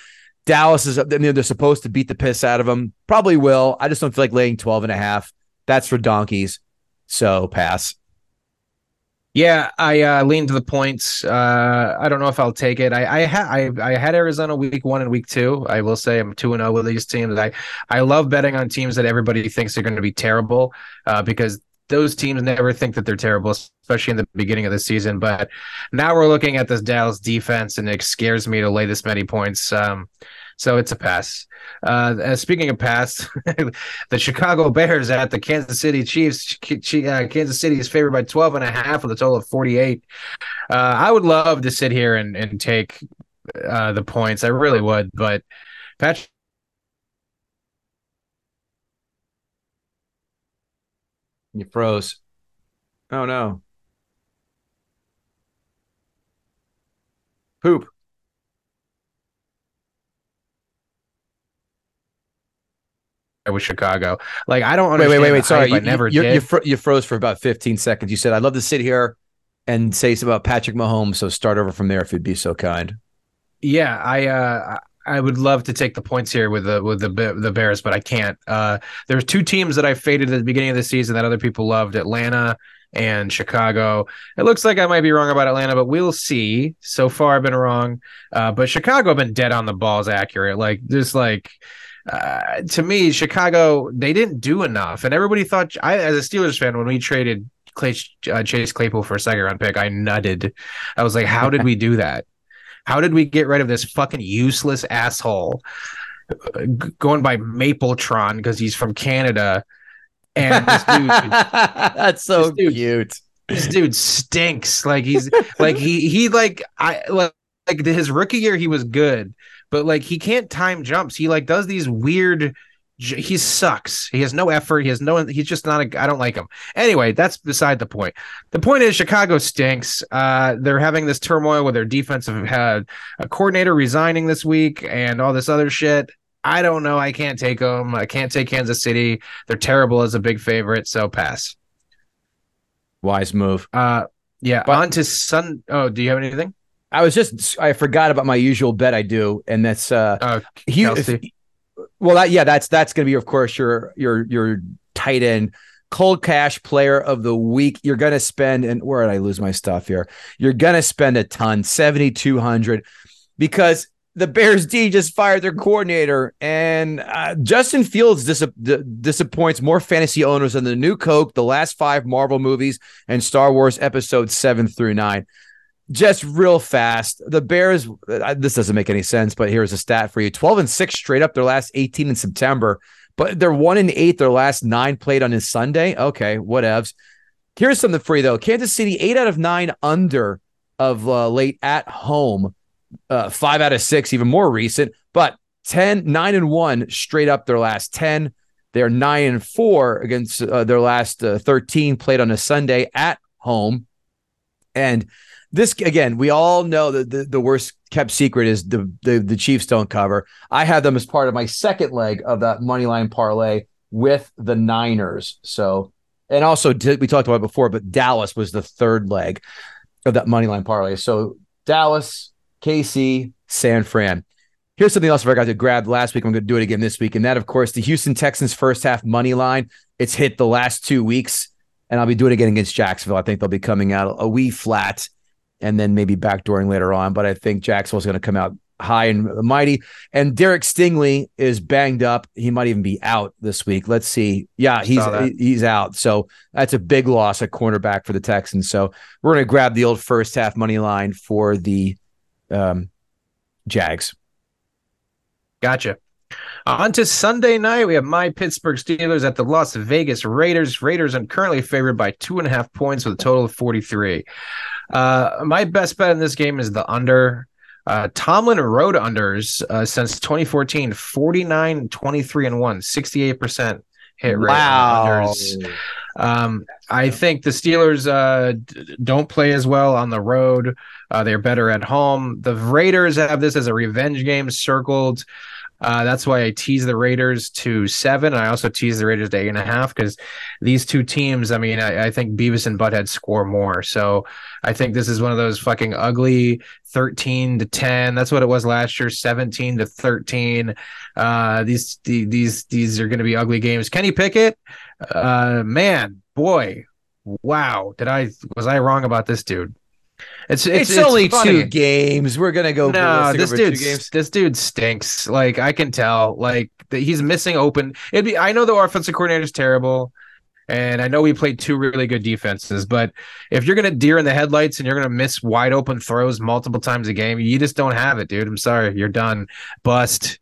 Dallas is, I mean, they're supposed to beat the piss out of them. Probably will. I just don't feel like laying 12 and a half. That's for donkeys. So pass. Yeah, I uh, lean to the points. Uh, I don't know if I'll take it. I I, ha- I I had Arizona week one and week two. I will say I'm two and zero oh with these teams. I I love betting on teams that everybody thinks are going to be terrible uh, because those teams never think that they're terrible, especially in the beginning of the season. But now we're looking at this Dallas defense, and it scares me to lay this many points. Um, so it's a pass. Uh, speaking of pass, the Chicago Bears at the Kansas City Chiefs. Uh, Kansas City is favored by 12 and a half with a total of 48. Uh, I would love to sit here and, and take uh, the points. I really would, but Patrick. You froze. Oh no. Poop. With Chicago. Like I don't understand. Wait, wait, wait, wait. Sorry, you, never you, did. You, fr- you, froze for about 15 seconds. You said, "I'd love to sit here and say something about Patrick Mahomes." So start over from there if you'd be so kind. Yeah, I uh, I would love to take the points here with the with the the Bears, but I can't. Uh, there's two teams that I faded at the beginning of the season that other people loved: Atlanta and Chicago. It looks like I might be wrong about Atlanta, but we'll see. So far, I've been wrong. Uh, but Chicago, I've been dead on the balls accurate. Like just like uh, to me, Chicago they didn't do enough, and everybody thought. I, as a Steelers fan, when we traded Clay, uh, Chase Claypool for a second round pick, I nutted. I was like, "How did we do that? How did we get rid of this fucking useless asshole uh, going by Mapletron because he's from Canada?" And this dude, that's so dude, cute. This dude stinks. Like he's like he he like I like, like his rookie year he was good but like he can't time jumps. He like does these weird he sucks. He has no effort. He has no. He's just not a. I don't like him. Anyway, that's beside the point. The point is Chicago stinks. Uh, they're having this turmoil with their defensive had a coordinator resigning this week and all this other shit. I don't know. I can't take them. I can't take Kansas City. They're terrible as a big favorite. So pass. Wise move. Uh, yeah. But- on to Sun. Oh, do you have anything? I was just I forgot about my usual bet I do, and that's uh Uh, he, Kelce. well that yeah that's that's gonna be of course your your your tight end cold cash player of the week. You're gonna spend and where did I lose my stuff here? You're gonna spend a ton, seventy two hundred, because the Bears D just fired their coordinator, and uh, Justin Fields dis- d- disappoints more fantasy owners than the new Coke, the last five Marvel movies, and Star Wars episodes seven through nine just real fast. The Bears, this doesn't make any sense, but here's a stat for you 12 and 6 straight up their last 18 in September, but they're 1 and 8 their last nine played on his Sunday. Okay, whatevs. Here's something you though Kansas City, 8 out of 9 under of uh, late at home, uh, 5 out of 6, even more recent, but 10, 9 and 1 straight up their last 10. They're 9 and 4 against uh, their last uh, 13 played on a Sunday at home. And this again, we all know that the, the worst kept secret is the, the the Chiefs don't cover. I had them as part of my second leg of that money line parlay with the Niners. So, and also we talked about before, but Dallas was the third leg of that money line parlay. So Dallas, KC, San Fran. Here's something else I forgot to grab last week. I'm going to do it again this week, and that, of course, the Houston Texans first half money line. It's hit the last two weeks, and I'll be doing it again against Jacksonville. I think they'll be coming out a wee flat and then maybe backdooring later on. But I think Jacksonville's going to come out high and mighty. And Derek Stingley is banged up. He might even be out this week. Let's see. Yeah, he's he's out. So that's a big loss at cornerback for the Texans. So we're going to grab the old first half money line for the um, Jags. Gotcha. On to Sunday night, we have my Pittsburgh Steelers at the Las Vegas Raiders. Raiders are currently favored by two and a half points with a total of 43. Uh, my best bet in this game is the under. Uh, Tomlin rode unders uh, since 2014, 49, 23, and 1, 68% hit rate. unders. Um, I think the Steelers uh, d- don't play as well on the road. Uh, they're better at home. The Raiders have this as a revenge game circled. Uh, that's why I tease the Raiders to seven. I also tease the Raiders to eight and a half because these two teams, I mean, I, I think Beavis and Butthead score more. So I think this is one of those fucking ugly 13 to 10. That's what it was last year, 17 to 13. Uh, these, the, these, these are going to be ugly games. Kenny Pickett, uh, man, boy, wow. Did I, was I wrong about this dude? It's It's, it's, only funny. two games. We're gonna go. No, this dude, this dude stinks. Like I can tell. Like that he's missing open. It'd be. I know the offensive coordinator is terrible, and I know we played two really good defenses. But if you're gonna deer in the headlights and you're gonna miss wide open throws multiple times a game, you just don't have it, dude. I'm sorry, you're done. Bust.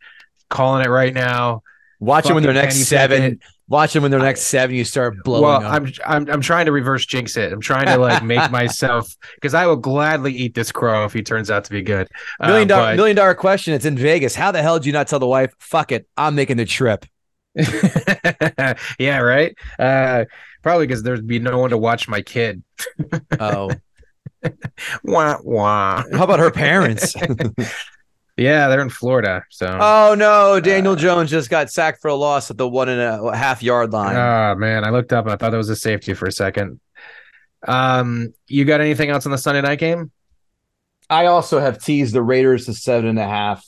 Calling it right now. Watch them when they're next seven. Pickett. Watch them when they're next seven. You start blowing well, up. I'm I'm I'm trying to reverse jinx it. I'm trying to like make myself because I will gladly eat this crow if he turns out to be good. Uh, million dollar but- million dollar question. It's in Vegas. How the hell did you not tell the wife? Fuck it, I'm making the trip. yeah, right. Uh, probably because there'd be no one to watch my kid. Oh, Wah wah. how about her parents? Yeah, they're in Florida. So, oh no, Daniel Jones just got sacked for a loss at the one and a half yard line. oh man, I looked up and I thought it was a safety for a second. Um, you got anything else on the Sunday night game? I also have teased the Raiders to seven and a half.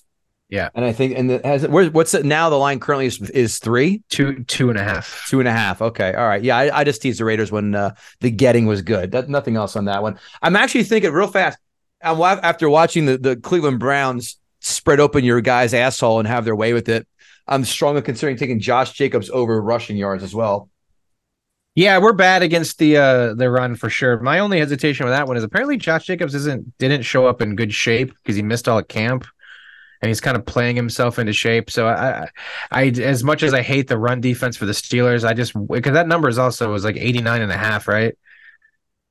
Yeah. and I think and the, has where, what's it now? The line currently is, is three, Two, two and a half. two and a half. Okay, all right. Yeah, I, I just teased the Raiders when uh, the getting was good. That, nothing else on that one. I'm actually thinking real fast. I'm after watching the the Cleveland Browns spread open your guy's asshole and have their way with it. I'm strongly considering taking Josh Jacobs over rushing yards as well. Yeah, we're bad against the uh the run for sure. My only hesitation with that one is apparently Josh Jacobs isn't didn't show up in good shape because he missed all at camp. And he's kind of playing himself into shape. So I, I, as much as I hate the run defense for the Steelers, I just because that number is also was like 89 and a half, right?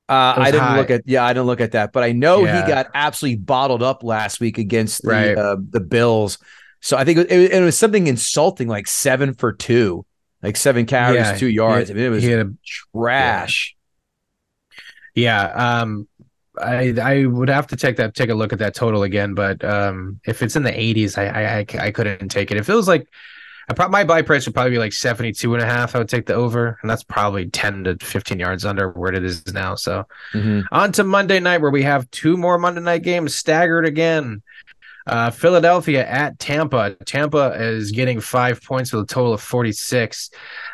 Uh, I didn't high. look at yeah, I didn't look at that, but I know Yeah. he got absolutely bottled up last week against the Right. uh, the Bills. So I think it, it, it was something insulting, like seven for two, like seven carries, Yeah, two yards. he- I mean, it was a trash. Yeah, um, I I would have to take that take a look at that total again, but um, if it's in the 80s, I I, I, I couldn't take it. If It feels like I my buy price would probably be like 72 and a half. I would take the over, and that's probably 10 to 15 yards under where it is now. So Mhm. on to Monday night, where we have two more Monday night games staggered again. Uh, Philadelphia at Tampa. Tampa is getting five points with a total of 46.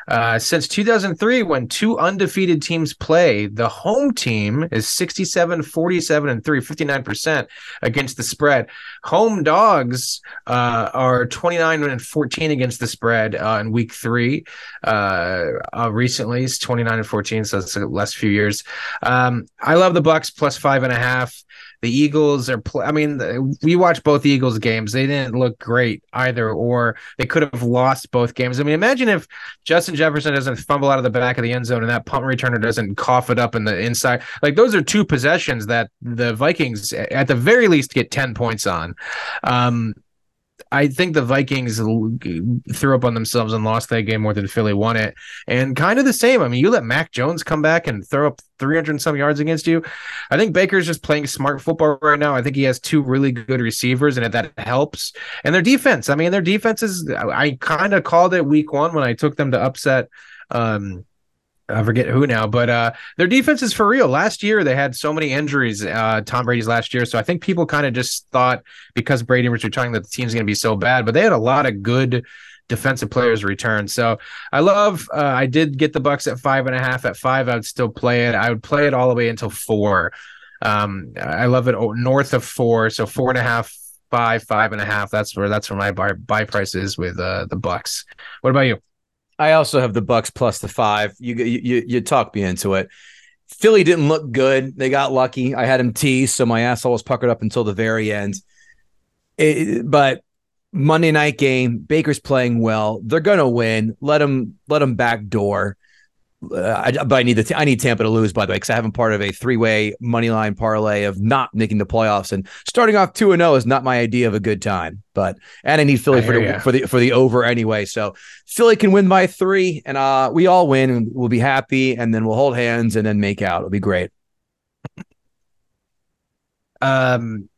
Uh, since 2003, when two undefeated teams play, the home team is 67, 47, and 3, 59% against the spread. Home dogs uh, are 29 and 14 against the spread uh, in week three. Uh, uh, recently, it's 29 and 14, so it's the last few years. Um, I love the Bucks plus five and a half. The Eagles are, pl- I mean, the- we watched both Eagles games. They didn't look great either, or they could have lost both games. I mean, imagine if Justin Jefferson doesn't fumble out of the back of the end zone and that punt returner doesn't cough it up in the inside. Like, those are two possessions that the Vikings, at the very least, get 10 points on. Um, I think the Vikings threw up on themselves and lost that game more than Philly won it. And kind of the same. I mean, you let Mac Jones come back and throw up 300 and some yards against you. I think Baker's just playing smart football right now. I think he has two really good receivers, and that helps. And their defense. I mean, their defense is. I, I kind of called it week one when I took them to upset. Um, I forget who now, but uh, their defense is for real. Last year they had so many injuries. Uh, Tom Brady's last year, so I think people kind of just thought because Brady was returning that the team's going to be so bad. But they had a lot of good defensive players return. So I love. Uh, I did get the Bucks at five and a half. At five, I would still play it. I would play it all the way until four. Um, I love it north of four, so four and a half, five, five and a half. That's where that's where my buy, buy price is with uh, the Bucks. What about you? I also have the Bucks plus the five. You you you talked me into it. Philly didn't look good. They got lucky. I had him teased, so my asshole was puckered up until the very end. It- but Monday night game, Baker's playing well. They're gonna win. Let them let them backdoor. Uh, I, but I need the I need Tampa to lose by the way because I have them part of a three way money line parlay of not making the playoffs and starting off two and zero is not my idea of a good time. But and I need Philly I for the for the for the over anyway. So Philly can win by three, and uh, we all win, and we'll be happy, and then we'll hold hands and then make out. It'll be great. Um,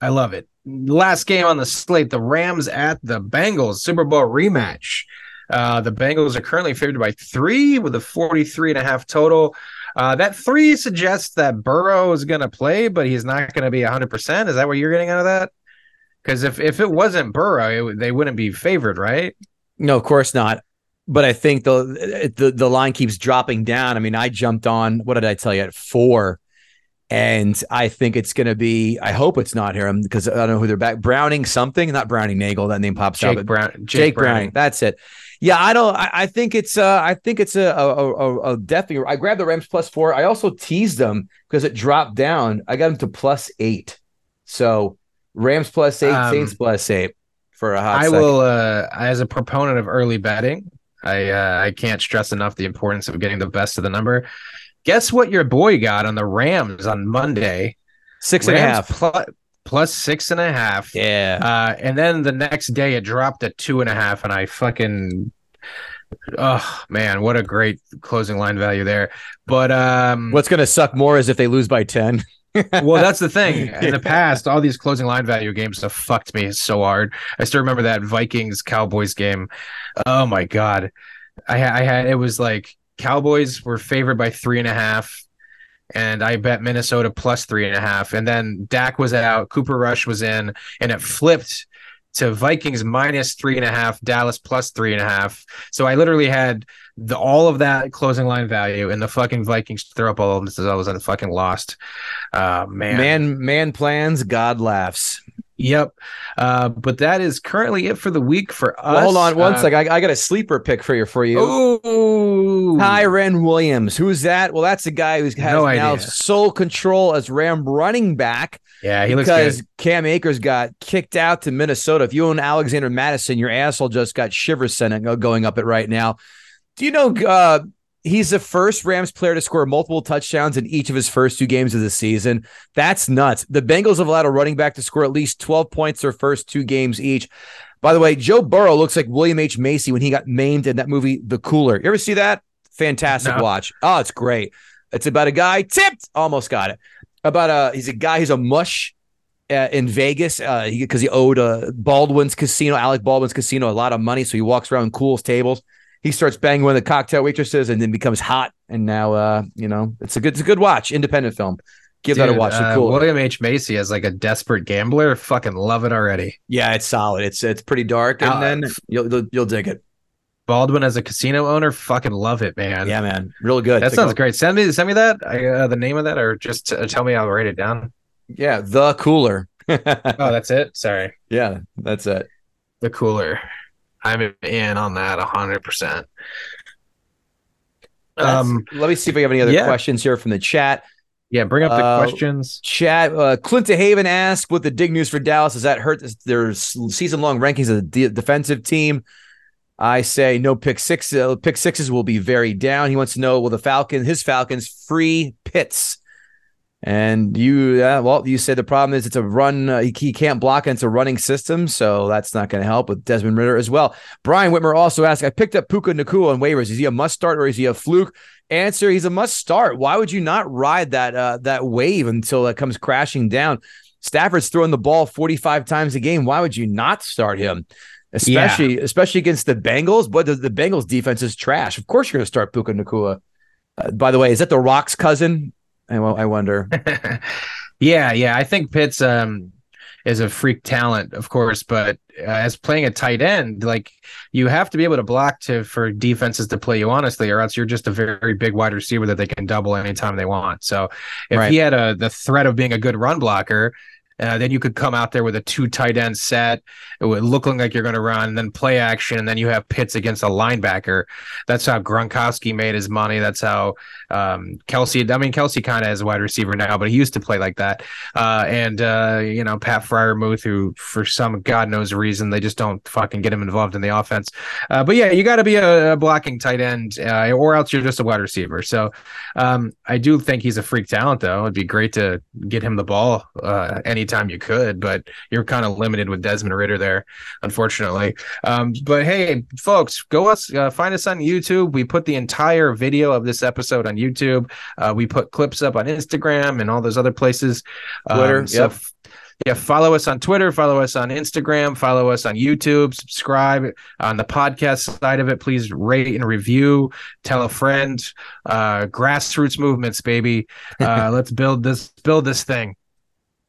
I love it. Last game on the slate, the Rams at the Bengals, Super Bowl rematch. Uh, the Bengals are currently favored by three with a 43 and a half total. Uh, that three suggests that Burrow is going to play, but he's not going to be 100%. Is that what you're getting out of that? Because if, if it wasn't Burrow, it, they wouldn't be favored, right? No, of course not. But I think the the the line keeps dropping down. I mean, I jumped on. What did I tell you at four? And I think it's going to be. I hope it's not him because I don't know who they're back. Browning something, not Browning Nagel. That name pops. Jake but Brown. Jake, Jake, Browning. Browning. That's it. Yeah, I don't. I, I think it's. Uh, I think it's a, a, a, a definitely. I grabbed the Rams plus four. I also teased them because it dropped down. I got them to plus eight. So Rams plus eight, Um, Saints plus eight for a hot. I second. will, uh, as a proponent of early betting, I uh, I can't stress enough the importance of getting the best of the number. Guess what your boy got on the Rams on Monday? six and a half. plu- plus six and a half. Yeah. Uh, and then the next day it dropped to two and a half, and I fucking, oh man, what a great closing line value there. But um, What's going to suck more is if they lose by 10. well, that's the thing. In the past, all these closing line value games have fucked me so hard. I still remember that Vikings Cowboys game. Oh my god, I, I had it was like Cowboys were favored by three and a half, and I bet Minnesota plus three and a half, and then Dak was out, Cooper Rush was in, and it flipped to Vikings minus three and a half, Dallas plus three and a half. So I literally had the all of that closing line value, and the fucking Vikings throw up all of them since I was in fucking lost. Uh, man, Man, man plans, God laughs. Yep. Uh, but that is currently it for the week for us. Well, hold on one uh, sec. I, I got a sleeper pick for you. For you, Ooh. Kyren Williams. Who's that? Well, that's a guy who's has No now sole control as Ram running back Yeah, he looks because. Cam Akers got kicked out to Minnesota. If you own Alexander Mattison, your asshole just got shivers sent going up it right now. Do you know uh, he's the first Rams player to score multiple touchdowns in each of his first two games of the season. That's nuts. The Bengals have allowed a running back to score at least 12 points their first two games each. By the way, Joe Burrow looks like William H. Macy when he got maimed in that movie, The Cooler. You ever see that? Fantastic no. watch. Oh, it's great. It's about a guy tipped, almost got it. About a he's a guy who's a mush uh, in Vegas because uh, he, he, owed uh, Baldwin's casino, Alec Baldwin's casino, a lot of money. So he walks around and cools tables. He starts banging one of the cocktail waitresses and then becomes hot. And now, uh, you know, it's a good, it's a good watch. Independent film. Give Dude, that a watch. Uh, cool. William H Macy as like a desperate gambler. Fucking love it already. Yeah, it's solid. It's it's pretty dark, and uh, then you'll, you'll, you'll dig it. Baldwin as a casino owner, fucking love it, man. Yeah, man, real good. That sounds great. Send me send me that uh, the name of that, or just uh, tell me I'll write it down. Yeah, the cooler. oh, that's it. Sorry. Yeah, that's it. The cooler. I'm in on that hundred percent. Um, let me see if we have any other yeah. questions here from the chat. Yeah, bring up the uh, questions. Chat. Uh, Clint Haven asked, "What the dig news for Dallas does that hurt their season long rankings of the de- defensive team?" I say no pick six. Uh, pick sixes will be very down. He wants to know will the Falcon his Falcons free Pitts? And you, uh, well, you said the problem is it's a run. Uh, he, he, can't block and it's a running system, so that's not going to help with Desmond Ridder as well. Brian Whitmer also asked, I picked up Puka Nacua on waivers. Is he a must start or is he a fluke? Answer: He's a must start. Why would you not ride that uh, that wave until it comes crashing down? Stafford's throwing the ball 45 times a game. Why would you not start him? Especially, yeah. especially against the Bengals. But the, the Bengals defense is trash. Of course, you're going to start Puka Nacua. Uh, by the way, is that the Rock's cousin? I, I wonder. yeah, yeah. I think Pitts um, is a freak talent, of course, but uh, as playing a tight end, like you have to be able to block to for defenses to play you honestly, or else you're just a very, very big wide receiver that they can double anytime they want. So if right. he had a the threat of being a good run blocker, uh, then you could come out there with a two tight end set, looking like you're going to run, then play action, and then you have Pitts against a linebacker. That's how Gronkowski made his money. That's how um, Kelce. I mean, Kelce kind of is a wide receiver now, but he used to play like that. Uh, and uh, you know, Pat Freiermuth, who for some God knows reason they just don't fucking get him involved in the offense. Uh, but yeah, you got to be a, a, blocking tight end, uh, or else you're just a wide receiver. So um, I do think he's a freak talent, though. It'd be great to get him the ball uh, any anytime you could, but you're kind of limited with Desmond Ridder there, unfortunately. Um, but hey, folks, go us uh, find us on YouTube. We put the entire video of this episode on YouTube. Uh, we put clips up on Instagram and all those other places. Twitter, um, so yep. yeah, follow us on Twitter, follow us on Instagram, follow us on YouTube, subscribe on the podcast side of it. Please rate and review, tell a friend. Uh, grassroots movements, baby. Uh, let's build this, build this thing.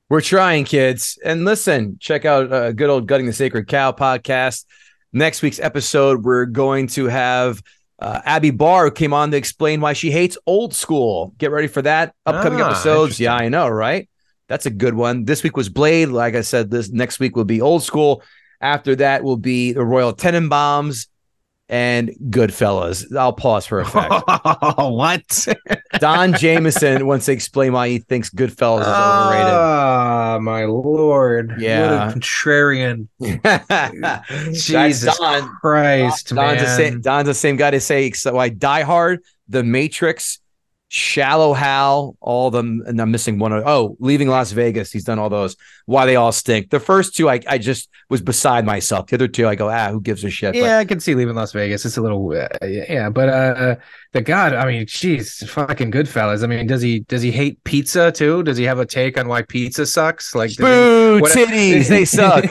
We're trying, kids. And listen, check out uh, good old Gutting the Sacred Cow podcast. Next week's episode, we're going to have uh, Abby Barr, who came on to explain why she hates old school. Get ready for that. Upcoming ah, episodes. Yeah, I know, right? That's a good one. This week was Blade. Like I said, this next week will be old school. After that will be the Royal Tenenbaums and Goodfellas. I'll pause for effect. what? Don Jamieson wants to explain why he thinks Goodfellas is overrated. Ah, my lord! Yeah, what a contrarian. Jesus Don, Christ, Don's man. The same, Don's the same guy to say so. I Die Hard, The Matrix, Shallow Hal, all them, and I'm missing one. Oh, Leaving Las Vegas. He's done all those. Why they all stink. The first two, I, I just was beside myself. The other two, I go, ah, who gives a shit? Yeah, but, I can see Leaving Las Vegas. It's a little, uh, yeah, but uh, the God, I mean, jeez, fucking Goodfellas. I mean, does he does he hate pizza too? Does he have a take on why pizza sucks? Like, boo, he, titties, they suck.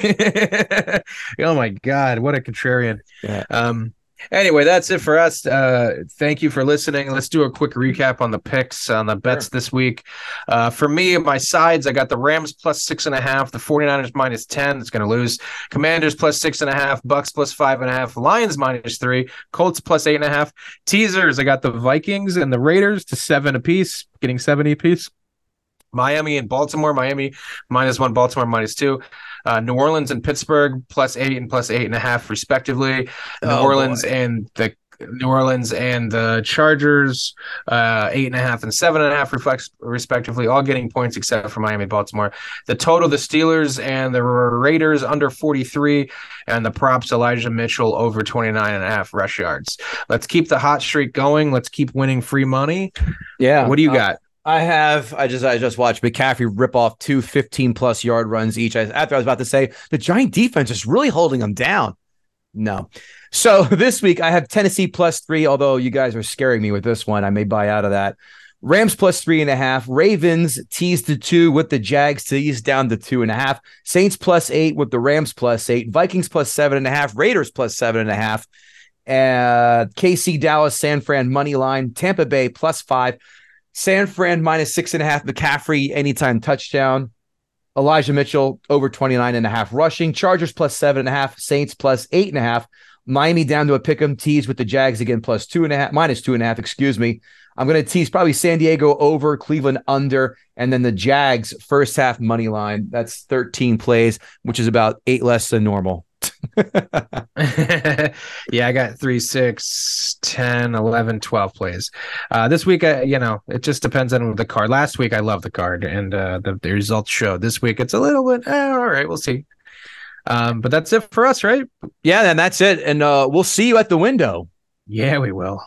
oh my God, what a contrarian. Yeah. Um, Anyway, that's it for us. Uh, thank you for listening. Let's do a quick recap on the picks on the bets sure. this week. Uh, for me, my sides, I got the Rams plus six and a half, the 49ers minus 10. It's going to lose. Commanders plus six and a half, Bucks plus five and a half, Lions minus three, Colts plus eight and a half. Teasers, I got the Vikings and the Raiders to seven apiece, getting seven apiece. Miami and Baltimore. Miami minus one, Baltimore minus two. Uh, New Orleans and Pittsburgh plus eight and plus eight and a half, respectively. Oh, New Orleans boy. and the New Orleans and the Chargers, uh, eight and a half and seven and a half reflects respectively, all getting points except for Miami, Baltimore. The total, the Steelers and the Raiders under 43, and the props Elijah Mitchell over 29 and a half rush yards. Let's keep the hot streak going. Let's keep winning free money. Yeah. What do you got? I have. I just I just watched McCaffrey rip off two 15 plus yard runs each. I, after I was about to say the Giant defense is really holding them down. No. So this week I have Tennessee plus three, although you guys are scaring me with this one. I may buy out of that. Rams plus three and a half. Ravens teased to two with the Jags teased down to two and a half. Saints plus eight with the Rams plus eight. Vikings plus seven and a half. Raiders plus seven and a half. Uh, KC, Dallas, San Fran money line. Tampa Bay plus five. San Fran minus six and a half. McCaffrey anytime touchdown. Elijah Mitchell over 29 and a half rushing. Chargers plus seven and a half. Saints plus eight and a half. Miami down to a pick 'em tease with the Jags again plus two and a half, minus two and a half, excuse me. I'm going to tease probably San Diego over, Cleveland under, and then the Jags first half money line. That's 13 plays, which is about eight less than normal. yeah, I got three, six, 10, 11, 12 plays. Uh, this week, I, you know, it just depends on the card. Last week, I loved the card and uh, the, the results showed. This week, it's a little bit, eh, all right, we'll see. Um, but that's it for us, right? Yeah, and that's it. And uh, we'll see you at the window. Yeah, we will.